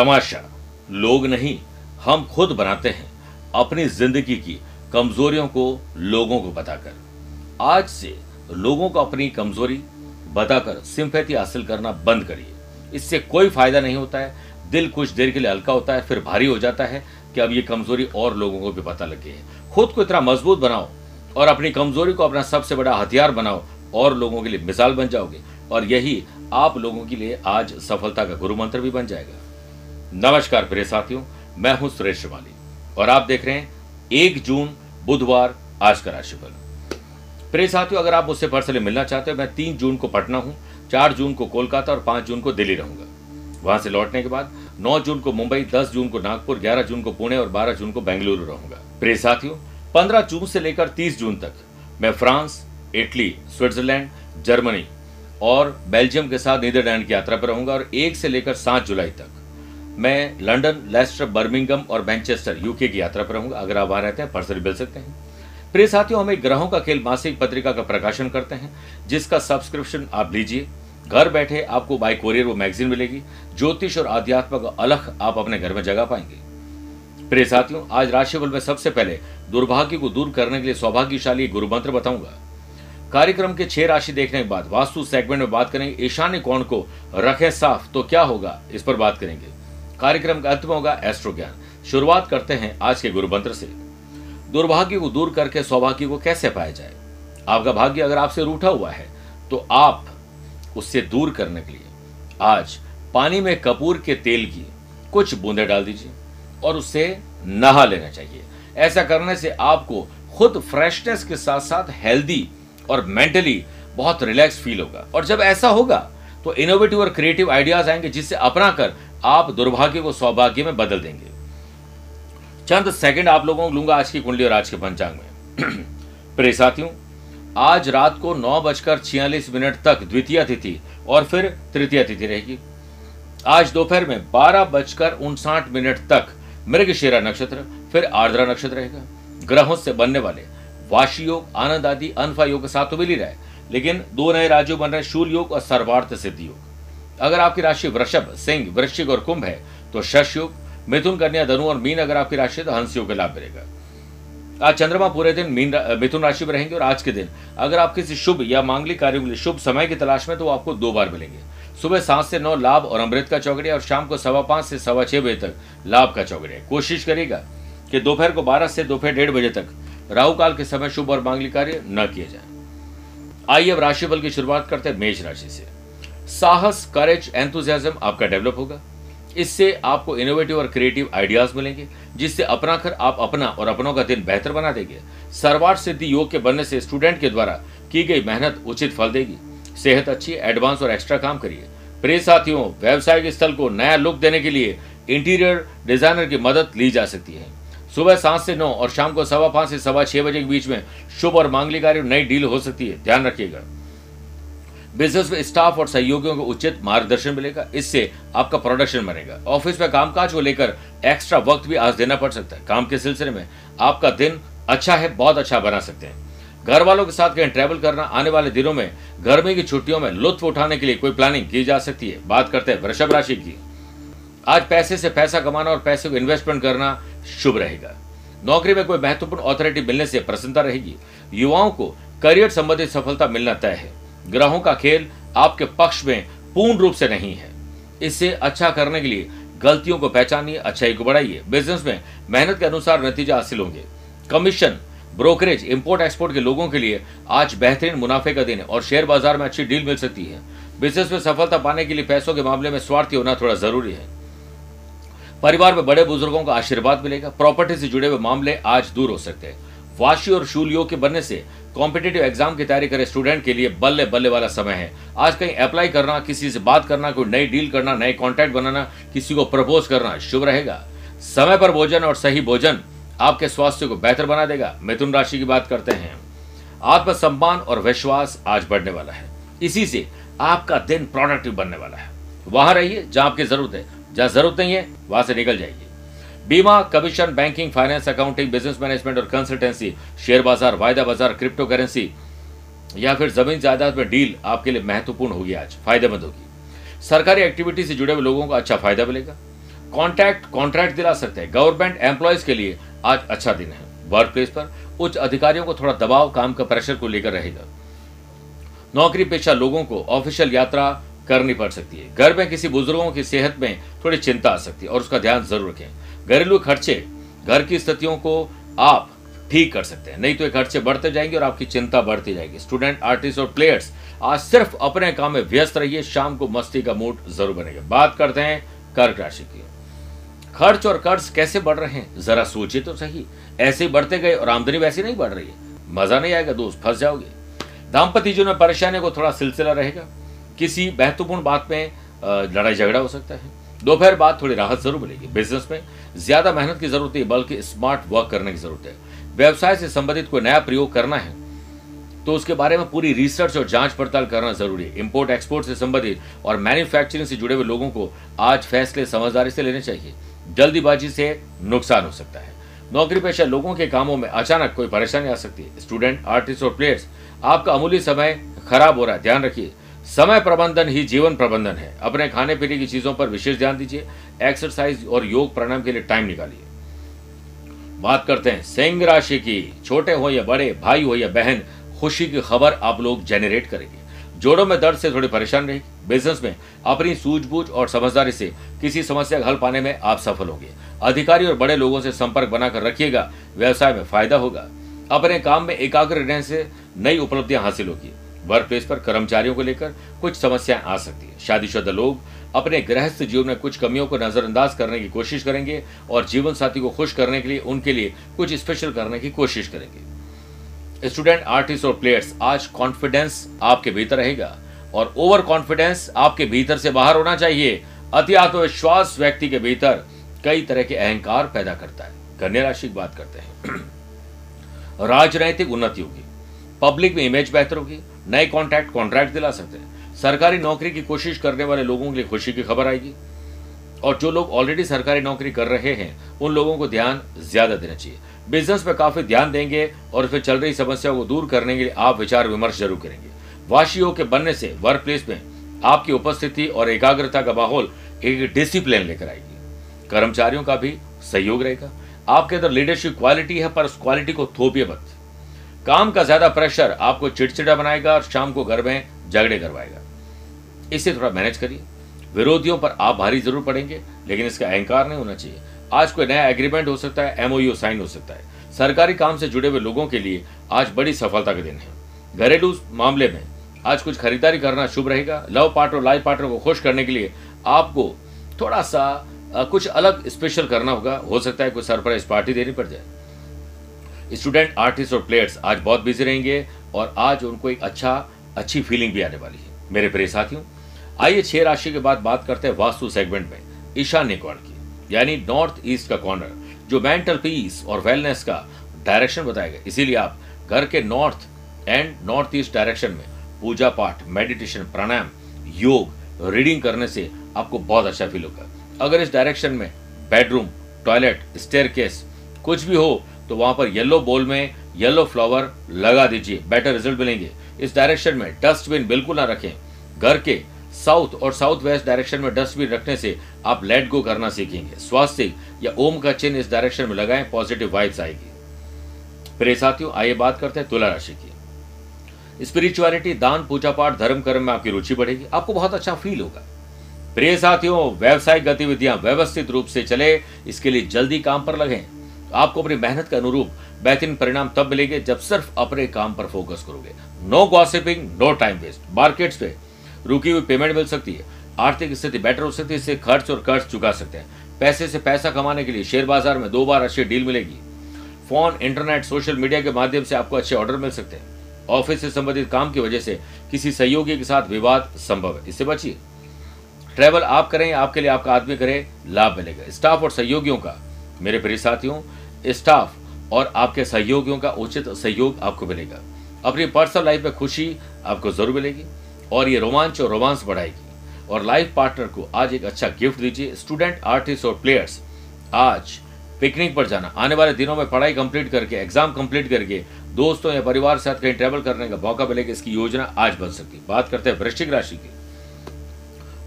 तमाशा। लोग नहीं, हम खुद बनाते हैं अपनी ज़िंदगी की कमजोरियों को लोगों को बताकर। आज से लोगों को अपनी कमज़ोरी बताकर सिंपैथी हासिल करना बंद करिए। इससे कोई फ़ायदा नहीं होता है। दिल कुछ देर के लिए हल्का होता है, फिर भारी हो जाता है कि अब ये कमज़ोरी और लोगों को भी पता लगे। है खुद को इतना मज़बूत बनाओ और अपनी कमज़ोरी को अपना सबसे बड़ा हथियार बनाओ और लोगों के लिए मिसाल बन जाओगे। और यही आप लोगों के लिए आज सफलता का गुरु मंत्र भी बन जाएगा। नमस्कार प्रिय साथियों, मैं हूँ सुरेश श्रीमाली और आप देख रहे हैं एक जून, बुधवार, आज का राशिफल। प्रिय साथियों, अगर आप मुझसे पर्सनली मिलना चाहते हो, मैं तीन जून को पटना हूँ, चार जून को कोलकाता और पाँच जून को दिल्ली रहूँगा। वहाँ से लौटने के बाद 9 जून को मुंबई 10 जून को नागपुर 11 जून को पुणे और 12 जून को बेंगलुरु रहूँगा। प्रिय साथियों 15 जून से लेकर 30 जून तक मैं फ्रांस, इटली, स्विट्जरलैंड, जर्मनी और बेल्जियम के साथ नीदरलैंड की यात्रा पर रहूँगा और एक से लेकर सात जुलाई तक। मैं लंदन लेस्टर, बर्मिंगम और मैनचेस्टर, यूके की यात्रा पर रहूँगा। अगर आप वहाँ रहते हैं, पर्सनली मिल सकते हैं। प्रिय साथियों, हम एक ग्रहों का खेल मासिक पत्रिका का प्रकाशन करते हैं, जिसका सब्सक्रिप्शन आप लीजिए। घर बैठे आपको बाय कोरियर वो मैगजीन मिलेगी। ज्योतिष और आध्यात्म का अलग आप अपने घर में जगा पाएँगे। प्रिय साथियों, आज राशिफल में सबसे पहले दुर्भाग्य को दूर करने के लिए सौभाग्यशाली गुरु मंत्र बताऊँगा। कार्यक्रम के छह राशि देखने के बाद वास्तु सेगमेंट में बात करेंगे। ईशान्य कोण को रखे साफ़ तो क्या होगा? इस पर बात करेंगे। कार्यक्रम का अंत में होगा एस्ट्रो ज्ञान शुरुआत करते हैं आज के गुरु मंत्र से। दुर्भाग्य को दूर करके सौभाग्य को कैसे पाया जाए? आपका भाग्य अगर आपसे रूठा हुआ है तो आप उससे दूर करने के लिए आज पानी में कपूर के तेल की कुछ बूंदे डाल दीजिए और उससे नहा लेना चाहिए। ऐसा करने से आपको खुद फ्रेशनेस के साथ साथ हेल्दी और मेंटली बहुत रिलैक्स फील होगा। और जब ऐसा होगा तो इनोवेटिव और क्रिएटिव आइडियाज़ आएँगे जिससे अपना कर आप दुर्भाग्य को सौभाग्य में बदल देंगे। चंद सेकंड आप लोगों को लूँगा आज की कुंडली और आज के पंचांग में। प्रे साथियों, आज रात को नौ बजकर छियालीस मिनट तक द्वितीय तिथि और फिर तृतीय तिथि रहेगी। आज दोपहर में बारह बजकर उनसाठ मिनट तक मृगशिरा नक्षत्र, फिर आर्द्रा नक्षत्र रहेगा। ग्रहों से बनने वाले वाशी योग, आनंद आदि, अनफा योग के साथ तो मिल ही रहा। है लेकिन दो नए राज्यों बन रहे शूल योग और सर्वार्थ सिद्धि योग। अगर आपकी राशि वृषभ, सिंह, वृश्चिक और कुंभ है तो शश योग, मिथुन कन्या, धनु और मीन अगर आपकी राशि है तो हंस योग का लाभ मिलेगा। आज चंद्रमा पूरे दिन मीन मिथुन राशि में रहेंगे और आज के दिन अगर आप किसी शुभ या मांगलिक कार्यों के लिए शुभ समय की तलाश में तो वो आपको दो बार मिलेंगे। सुबह सात से नौ लाभ और अमृत का चौकड़िया और शाम को सवा पाँच से सवा छह बजे तक लाभ का चौकड़िया कोशिश करेगा कि दोपहर को बारह से दोपहर डेढ़ बजे तक राहु काल के समय शुभ और मांगलिक कार्य न किए जाए। आइए अब राशिफल की शुरुआत करते हैं मेष राशि से। साहस करेज एंथुजियाज्म आपका डेवलप होगा। इससे आपको इनोवेटिव और क्रिएटिव आइडियाज़ मिलेंगे, जिससे अपना कर आप अपना और अपनों का दिन बेहतर बना देंगे। सर्वार्थ सिद्धि योग के बनने से स्टूडेंट के द्वारा की गई मेहनत उचित फल देगी। सेहत अच्छी एडवांस और एक्स्ट्रा काम करिए। प्रिय साथियों, व्यवसायिक स्थल को नया लुक देने के लिए इंटीरियर डिज़ाइनर की मदद ली जा सकती है। सुबह सात से नौ और शाम को सवा पाँच से सवा छह बजे के बीच में शुभ और मांगलिक कार्य नई डील हो सकती है। ध्यान रखिएगा। बिज़नेस में स्टाफ और सहयोगियों को उचित मार्गदर्शन मिलेगा, इससे आपका प्रोडक्शन बनेगा। ऑफ़िस में कामकाज को लेकर एक्स्ट्रा वक्त भी आज देना पड़ सकता है। काम के सिलसिले में आपका दिन अच्छा है, बहुत अच्छा बना सकते हैं। घर वालों के साथ कहीं ट्रैवल करना, आने वाले दिनों में गर्मी की छुट्टियों में लुत्फ उठाने के लिए कोई प्लानिंग की जा सकती है। बात करते हैं वृषभ राशि की। आज पैसे से पैसा कमाना और पैसे को इन्वेस्टमेंट करना शुभ रहेगा। नौकरी में कोई महत्वपूर्ण अथॉरिटी मिलने से प्रसन्नता रहेगी। युवाओं को करियर संबंधित सफलता मिलना तय है। ग्रहों का खेल आपके पक्ष में पूर्ण रूप से नहीं है। इससे अच्छा करने के लिए गलतियों को पहचानिए, अच्छाई को बढ़ाइए। बिज़नेस में मेहनत के अनुसार नतीजा हासिल होंगे। कमीशन ब्रोकरेज इंपोर्ट एक्सपोर्ट के लोगों के लिए आज बेहतरीन मुनाफे का दिन है और शेयर बाज़ार में अच्छी डील मिल सकती है। बिज़नेस में सफलता पाने के लिए पैसों के मामले में स्वार्थी होना थोड़ा ज़रूरी है। परिवार में बड़े बुज़ुर्गों का आशीर्वाद मिलेगा। प्रॉपर्टी से जुड़े हुए मामले आज दूर हो सकते हैं। वाशी और शूल योग के बनने से कॉम्पिटेटिव एग्ज़ाम की तैयारी करे स्टूडेंट के लिए बल्ले बल्ले वाला समय है। आज कहीं अप्लाई करना, किसी से बात करना, कोई नई डील करना, नए कॉन्टैक्ट बनाना, किसी को प्रपोज करना शुभ रहेगा। समय पर भोजन और सही भोजन आपके स्वास्थ्य को बेहतर बना देगा। मिथुन राशि की बात करते हैं। आत्मसम्मान और विश्वास आज बढ़ने वाला है। इसी से आपका दिन प्रोडक्टिव बनने वाला है। वहाँ रहिए जहाँ आपकी ज़रूरत है। जहाँ ज़रूरत नहीं है, वहाँ से निकल जाइए। बीमा, commission, banking, finance, accounting, business management और कंसल्टेंसी, शेयर बाज़ार, वायदा बाज़ार क्रिप्टो करेंसी या फिर ज़मीन जायदाद में डील आपके लिए महत्वपूर्ण होगी आज, फ़ायदेमंद होगी। सरकारी एक्टिविटी से जुड़े हुए लोगों को अच्छा फ़ायदा मिलेगा। कॉन्ट्रैक्ट कॉन्ट्रैक्ट दिला सकते हैं। गवर्नमेंट एम्प्लॉयज़ के लिए आज अच्छा दिन है। वर्क प्लेस पर उच्च अधिकारियों को थोड़ा दबाव, काम का प्रेशर को लेकर रहेगा। नौकरी पेशा लोगों को ऑफिशियल यात्रा करनी पड़ सकती है। घर में किसी बुज़ुर्गों की सेहत में थोड़ी चिंता आ सकती है और उसका ध्यान ज़रूर रखें। घरेलू खर्चे घर की स्थितियों को आप ठीक कर सकते हैं। नहीं तो ये खर्चे बढ़ते जाएँगे और आपकी चिंता बढ़ती जाएगी। स्टूडेंट आर्टिस्ट और प्लेयर्स आज सिर्फ़ अपने काम में व्यस्त रहिए, शाम को मस्ती का मूड ज़रूर बनेगा। बात करते हैं कर्क राशि की। खर्च और कर्ज कैसे बढ़ रहे हैं? जरा सोचिए तो सही। ऐसे ही बढ़ते गए और आमदनी वैसी नहीं बढ़ रही है। मज़ा नहीं आएगा, दोस्त फंस जाओगे। दाम्पत्य जीवन में परेशानी को थोड़ा सिलसिला रहेगा। किसी महत्वपूर्ण बात में लड़ाई झगड़ा हो सकता है। दोपहर बाद थोड़ी राहत ज़रूर मिलेगी। बिज़नेस में ज़्यादा मेहनत की ज़रूरत है बल्कि स्मार्ट वर्क करने की ज़रूरत है। व्यवसाय से संबंधित कोई नया प्रयोग करना है तो उसके बारे में पूरी रिसर्च और जाँच पड़ताल करना ज़रूरी है। इंपोर्ट एक्सपोर्ट से संबंधित और मैन्युफैक्चरिंग से जुड़े हुए लोगों को आज फैसले समझदारी से लेने चाहिए। जल्दीबाजी से नुकसान हो सकता है। नौकरी पेशा लोगों के कामों में अचानक कोई परेशानी आ सकती है। स्टूडेंट आर्टिस्ट और प्लेयर्स आपका अमूल्य समय खराब हो रहा है। ध्यान रखिए समय प्रबंधन ही जीवन प्रबंधन है। अपने खाने पीने की चीज़ों पर विशेष ध्यान दीजिए एक्सरसाइज और योग प्राणायाम के लिए टाइम निकालिए। बात करते हैं, सिंह राशि की, छोटे हो या बड़े, भाई हो या बहन, खुशी की खबर आप लोग जेनरेट करेंगे। जोड़ों में दर्द से थोड़ी परेशान रहेगी बिज़नेस में अपनी सूझबूझ और समझदारी से किसी समस्या का हल पाने में आप सफल होंगे। अधिकारी और बड़े लोगों से संपर्क बनाकर रखिएगा, व्यवसाय में फ़ायदा होगा। अपने काम में एकाग्र रहने से नई उपलब्धियाँ हासिल होगी। वर्क प्लेस पर कर्मचारियों को लेकर कुछ समस्याएँ आ सकती है। शादीशुदा लोग अपने गृहस्थ जीवन में कुछ कमियों को नजरअंदाज करने की कोशिश करेंगे और जीवन साथी को खुश करने के लिए, उनके लिए कुछ स्पेशल करने की कोशिश करेंगे। स्टूडेंट आर्टिस्ट और प्लेयर्स आज कॉन्फिडेंस आपके भीतर रहेगा और ओवर कॉन्फिडेंस आपके भीतर से बाहर होना चाहिए। अति आत्मविश्वास व्यक्ति के भीतर कई तरह के अहंकार पैदा करता है। कन्या राशि की बात करते हैं। राजनैतिक उन्नति होगी पब्लिक में इमेज बेहतर होगी। नए कॉन्ट्रैक्ट कॉन्ट्रैक्ट दिला सकते हैं। सरकारी नौकरी की कोशिश करने वाले लोगों के लिए खुशी की खबर आएगी। और जो लोग ऑलरेडी सरकारी नौकरी कर रहे हैं, उन लोगों को ध्यान ज़्यादा देना चाहिए। बिज़नेस पर काफ़ी ध्यान देंगे और उसमें चल रही समस्या को दूर करने के लिए आप विचार विमर्श ज़रूर करेंगे। वाशियों के बनने से वर्क प्लेस में आपकी उपस्थिति और एकाग्रता का माहौल एक डिसिप्लिन लेकर आएगी। कर्मचारियों का भी सहयोग रहेगा। आपके अंदर लीडरशिप क्वालिटी है, पर उस क्वालिटी को थोपिए मत। काम का ज़्यादा प्रेशर आपको चिड़चिड़ा बनाएगा और शाम को घर में झगड़े करवाएगा। इसे थोड़ा मैनेज करिए। विरोधियों पर आप भारी ज़रूर पड़ेंगे, लेकिन इसका अहंकार नहीं होना चाहिए। आज कोई नया एग्रीमेंट हो सकता है एमओयू साइन हो सकता है। सरकारी काम से जुड़े हुए लोगों के लिए आज बड़ी सफलता के दिन है। घरेलू मामले में आज कुछ खरीदारी करना शुभ रहेगा। लव पार्टनर लाइफ पार्टनर को खुश करने के लिए आपको थोड़ा सा कुछ अलग स्पेशल करना होगा। हो सकता है कोई सरप्राइज़ पार्टी देनी पड़ जाए। स्टूडेंट, आर्टिस्ट और प्लेयर्स आज बहुत बिज़ी रहेंगे और आज उनको एक अच्छा अच्छी फीलिंग भी आने वाली है। मेरे प्रिय साथियों, आइए छह राशि के बाद बात करते हैं वास्तु सेगमेंट में ईशान्य कोण की यानी नॉर्थ ईस्ट का कॉर्नर जो मेंटल पीस और वेलनेस का डायरेक्शन बताएगा इसीलिए आप घर के north and north east direction में पूजा पाठ मेडिटेशन प्राणायाम, योग रीडिंग करने से आपको बहुत अच्छा फील होगा। अगर इस डायरेक्शन में बेडरूम टॉयलेट स्टेयर कुछ भी हो तो वहाँ पर येलो बोल में येलो फ्लावर लगा दीजिए। बेटर रिज़ल्ट मिलेंगे। इस डायरेक्शन में डस्टबिन बिल्कुल ना रखें। घर के साउथ और साउथ वेस्ट डायरेक्शन में डस्टबिन रखने से आप लेट गो करना सीखेंगे। स्वास्थ्य या ओम का चिन्ह इस डायरेक्शन में लगाएँ पॉजिटिव वाइब्स आएगी। प्रिय साथियों, आइए बात करते हैं तुला राशि की। स्पिरिचुअलिटी दान, पूजा पाठ, धर्म, कर्म में आपकी रुचि बढ़ेगी। आपको बहुत अच्छा फील होगा। प्रिय साथियों, व्यवसायिक गतिविधियाँ व्यवस्थित रूप से चले, इसके लिए जल्दी काम पर लगे। आपको अपनी मेहनत के अनुरूप बेहतरीन परिणाम तब मिलेंगे जब सिर्फ़ अपने काम पर फोकस करोगे। No gossiping no time waste markets पे रुकी हुई पेमेंट मिल सकती है। आर्थिक स्थिति बेटर हो सकती है, इससे खर्च और कर्ज चुका सकते हैं। पैसे से पैसा कमाने के लिए शेयर बाज़ार में दो बार अच्छी डील मिलेगी। फ़ोन इंटरनेट सोशल मीडिया के माध्यम से आपको अच्छे ऑर्डर मिल सकते हैं। ऑफ़िस से संबंधित काम की वजह से किसी सहयोगी के साथ विवाद संभव है। इससे बचिए। ट्रैवल आप करें, आपके लिए आपका आदमी करे, लाभ मिलेगा। स्टाफ और सहयोगियों का मेरे प्रिय साथियों स्टाफ और आपके सहयोगियों का उचित सहयोग आपको मिलेगा। अपनी पर्सनल लाइफ में खुशी आपको ज़रूर मिलेगी और ये रोमांच और रोमांस बढ़ाएगी। और लाइफ पार्टनर को आज एक अच्छा गिफ्ट दीजिए स्टूडेंट आर्टिस्ट और प्लेयर्स आज पिकनिक पर जाना, आने वाले दिनों में पढ़ाई कंप्लीट करके एग्ज़ाम कंप्लीट करके, दोस्तों या परिवार के साथ कहीं ट्रेवल करने का मौका मिलेगा, इसकी योजना आज बन सकती है। बात करते हैं वृश्चिक राशि की।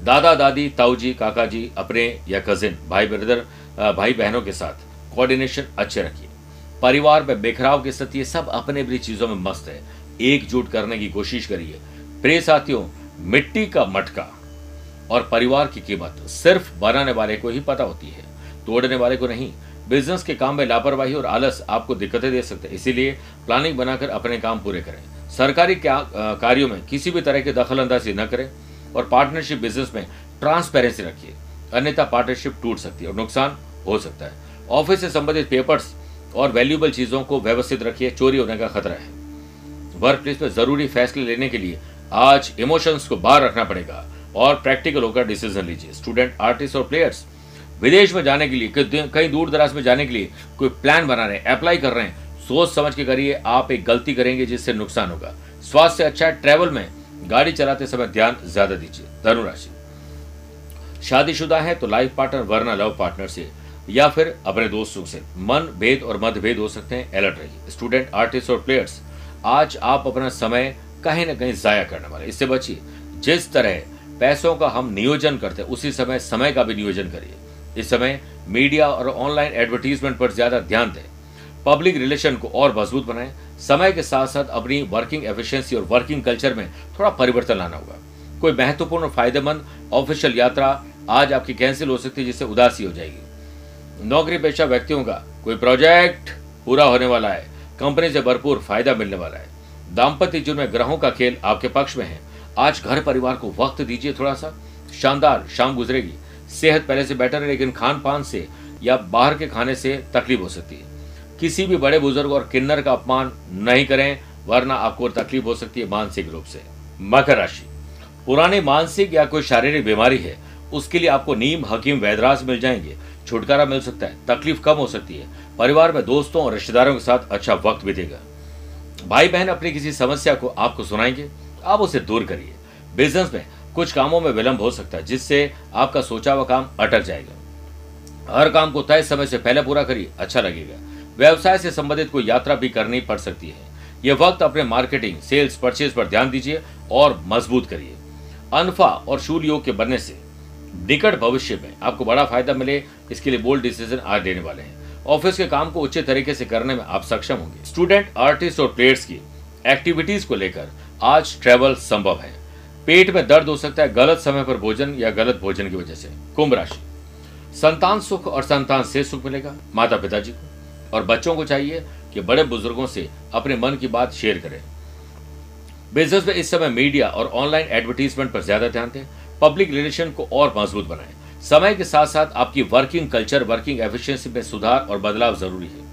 दादा, दादी ताऊ जी काका जी अपने या कजिन भाई ब्रदर भाई बहनों के साथ कोऑर्डिनेशन अच्छे रखिए। परिवार में बिखराव की स्थिति सब अपने अपनी चीज़ों में मस्त है। एकजुट करने की कोशिश करिए। प्रिय साथियों, मिट्टी का मटका और परिवार की कीमत सिर्फ़ बनाने वाले को ही पता होती है, तोड़ने वाले को नहीं। बिज़नेस के काम में लापरवाही और आलस आपको दिक्कतें दे सकते हैं, इसीलिए प्लानिंग बनाकर अपने काम पूरे करें। सरकारी कार्यों में किसी भी तरह की दखल अंदाजी न करें। और पार्टनरशिप बिज़नेस में ट्रांसपेरेंसी रखिए। अन्यथा पार्टनरशिप टूट सकती है और नुकसान हो सकता है। ऑफ़िस से संबंधित पेपर्स और वैल्यूबल चीज़ों को व्यवस्थित रखिए। चोरी होने का खतरा है। वर्क प्लेस में ज़रूरी फैसले लेने के लिए आज इमोशंस को बाहर रखना पड़ेगा और प्रैक्टिकल होकर डिसीज़न लीजिए। स्टूडेंट आर्टिस्ट और प्लेयर्स विदेश में जाने के लिए, कहीं दूर दराज में जाने के लिए कोई प्लान बना रहे हैं अप्लाई कर रहे हैं। सोच समझ के करिए, आप एक गलती करेंगे जिससे नुकसान होगा। स्वास्थ्य अच्छा ट्रेवल में गाड़ी चलाते समय ध्यान ज़्यादा दीजिए। धनुराशि शादीशुदा है तो लाइफ पार्टनर वरना लव पार्टनर से या फिर अपने दोस्तों से। मन, भेद और मतभेद हो सकते हैं अलर्ट रहिए। स्टूडेंट आर्टिस्ट और प्लेयर्स आज आप अपना समय कहीं ना कहीं जाया करने वाले इससे बचिए, जिस तरह पैसों का हम नियोजन करते हैं, उसी समय समय का भी नियोजन करिए। इस समय मीडिया और ऑनलाइन एडवर्टीजमेंट पर ज़्यादा ध्यान दें। पब्लिक रिलेशन को और मज़बूत बनाएँ। समय के साथ साथ अपनी वर्किंग एफिशिएंसी और वर्किंग कल्चर में थोड़ा परिवर्तन लाना होगा। कोई महत्वपूर्ण और फ़ायदेमंद ऑफिशियल यात्रा आज आपकी कैंसिल हो सकती है, जिससे उदासी हो जाएगी। नौकरी पेशा व्यक्तियों का कोई प्रोजेक्ट पूरा होने वाला है। कंपनी से भरपूर फ़ायदा मिलने वाला है। दाम्पत्य जीवन में ग्रहों का खेल आपके पक्ष में है। आज घर परिवार को वक्त दीजिए थोड़ा सा शानदार शाम गुजरेगी। सेहत पहले से बेटर है, लेकिन खान पान से या बाहर के खाने से तकलीफ़ हो सकती है। किसी भी बड़े बुज़ुर्ग और किन्नर का अपमान नहीं करें, वरना आपको तकलीफ़ हो सकती है मानसिक रूप से। मकर राशि। पुरानी मानसिक या कोई शारीरिक बीमारी है, उसके लिए आपको नीम, हकीम वैदराज मिल जाएँगे। छुटकारा मिल सकता है, तकलीफ़ कम हो सकती है। परिवार में दोस्तों और रिश्तेदारों के साथ अच्छा वक्त बीतेगा। भाई बहन अपनी किसी समस्या को आपको सुनाएँगे, आप उसे दूर करिए। बिज़नेस में कुछ कामों में विलंब हो सकता है, जिससे आपका सोचा हुआ काम अटक जाएगा। हर काम को तय समय से पहले पूरा करिए अच्छा लगेगा। व्यवसाय से संबंधित कोई यात्रा भी करनी पड़ सकती है। यह वक्त अपने मार्केटिंग, सेल्स परचेज पर ध्यान दीजिए और मज़बूत करिए। अनफा और शूल योग के बनने से निकट भविष्य में आपको बड़ा फ़ायदा मिले, इसके लिए बोल्ड डिसीज़न आज लेने वाले हैं। ऑफ़िस के काम को उचित तरीके से करने में आप सक्षम होंगे। स्टूडेंट, आर्टिस्ट और प्लेयर्स की एक्टिविटीज़ को लेकर आज ट्रेवल संभव है। पेट में दर्द हो सकता है, गलत समय पर भोजन या गलत भोजन की वजह से। कुंभ राशि। संतान सुख और संतान से सुख मिलेगा। माता पिताजी को और बच्चों को चाहिए कि बड़े बुज़ुर्गों से अपने मन की बात शेयर करें। बिज़नेस में इस समय मीडिया और ऑनलाइन एडवर्टीजमेंट पर ज़्यादा ध्यान दें। पब्लिक रिलेशन को और मज़बूत बनाएँ। समय के साथ साथ आपकी वर्किंग कल्चर वर्किंग एफिशिएंसी में सुधार और बदलाव ज़रूरी है।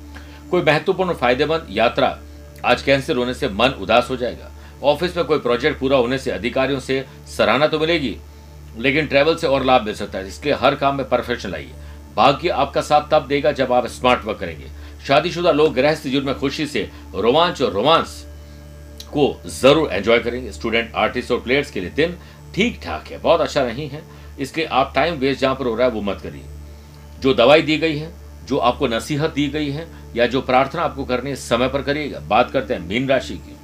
कोई महत्वपूर्ण फ़ायदेमंद यात्रा आज कैंसिल होने से मन उदास हो जाएगा। ऑफ़िस में कोई प्रोजेक्ट पूरा होने से अधिकारियों से सराहना तो मिलेगी, लेकिन ट्रेवल से और लाभ मिल सकता है, इसलिए हर काम में परफेक्शन लाइए भाग्य आपका साथ तब देगा जब आप स्मार्ट वर्क करेंगे। शादीशुदा लोग गृहस्थ जीवन में खुशी से रोमांच और रोमांस को ज़रूर एंजॉय करेंगे। स्टूडेंट आर्टिस्ट और प्लेयर्स के लिए दिन ठीक ठाक है। बहुत अच्छा नहीं है। इसलिए आप टाइम वेस्ट जहाँ पर हो रहा है, वो मत करिए। जो दवाई दी गई है, जो आपको नसीहत दी गई है, या जो प्रार्थना आपको करनी है, समय पर करिएगा। बात करते हैं मीन राशि की।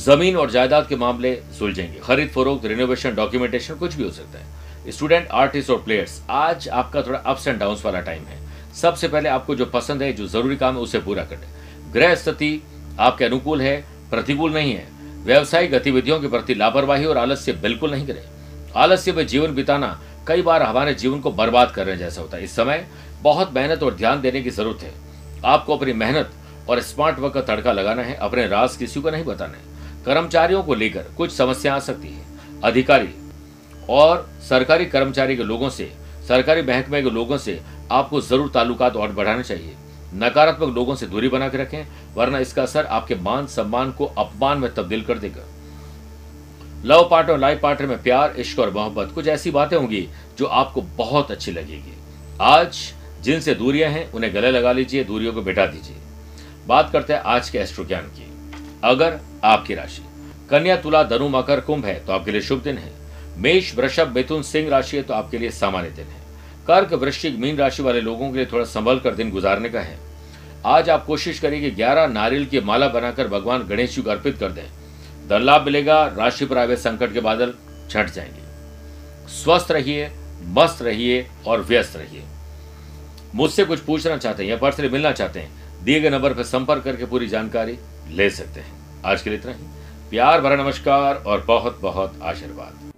ज़मीन और जायदाद के मामले सुलझेंगे। खरीद फरोख्त रिनोवेशन डॉक्यूमेंटेशन कुछ भी हो सकता है। स्टूडेंट आर्टिस्ट और प्लेयर्स आज आपका थोड़ा अप्स एंड डाउन वाला टाइम है। सबसे पहले आपको जो पसंद है, जो ज़रूरी काम है, उसे पूरा करें ग्रह स्थिति आपके अनुकूल है, प्रतिकूल नहीं है। व्यवसायिक गतिविधियों के प्रति लापरवाही और आलस्य बिल्कुल नहीं करें। आलस्य में जीवन बिताना, कई बार हमारे जीवन को बर्बाद करने जैसा होता है। इस समय बहुत मेहनत और ध्यान देने की ज़रूरत है। आपको अपनी मेहनत और स्मार्ट वर्क का तड़का लगाना है, अपने राज किसी को नहीं बताना है। कर्मचारियों को लेकर कुछ समस्या आ सकती है। अधिकारी और सरकारी कर्मचारी के लोगों से सरकारी महकमे में लोगों से आपको ज़रूर ताल्लुकात और बढ़ाने चाहिए। नकारात्मक लोगों से दूरी बना के रखें, वरना इसका असर आपके मान सम्मान को अपमान में तब्दील कर देगा। लव पार्टनर लाइफ पार्टनर में प्यार, इश्क और मोहब्बत कुछ ऐसी बातें होंगी जो आपको बहुत अच्छी लगेगी। आज जिनसे दूरियाँ हैं, उन्हें गले लगा लीजिए, दूरियों को बिठा दीजिए। बात करते हैं आज के एस्ट्रो ज्ञान की। अगर आपकी राशि कन्या, तुला, धनु, मकर, कुंभ है तो आपके लिए शुभ दिन है। मेष, वृषभ, मिथुन, सिंह राशि है तो आपके लिए सामान्य दिन है। कर्क, वृश्चिक, मीन राशि वाले लोगों के लिए थोड़ा संभल कर दिन गुजारने का है। आज आप कोशिश करें कि ग्यारह नारियल की माला बनाकर भगवान गणेश जी को अर्पित कर दें। धन लाभ मिलेगा, राशि पर आए संकट के बादल छट जाएँगे। स्वस्थ रहिए, मस्त रहिए और व्यस्त रहिए। मुझसे कुछ पूछना चाहते हैं या पर्सनली मिलना चाहते हैं, दिए गए नंबर पर संपर्क करके पूरी जानकारी ले सकते हैं। आज के लिए इतना ही। प्यार भरा नमस्कार और बहुत बहुत आशीर्वाद।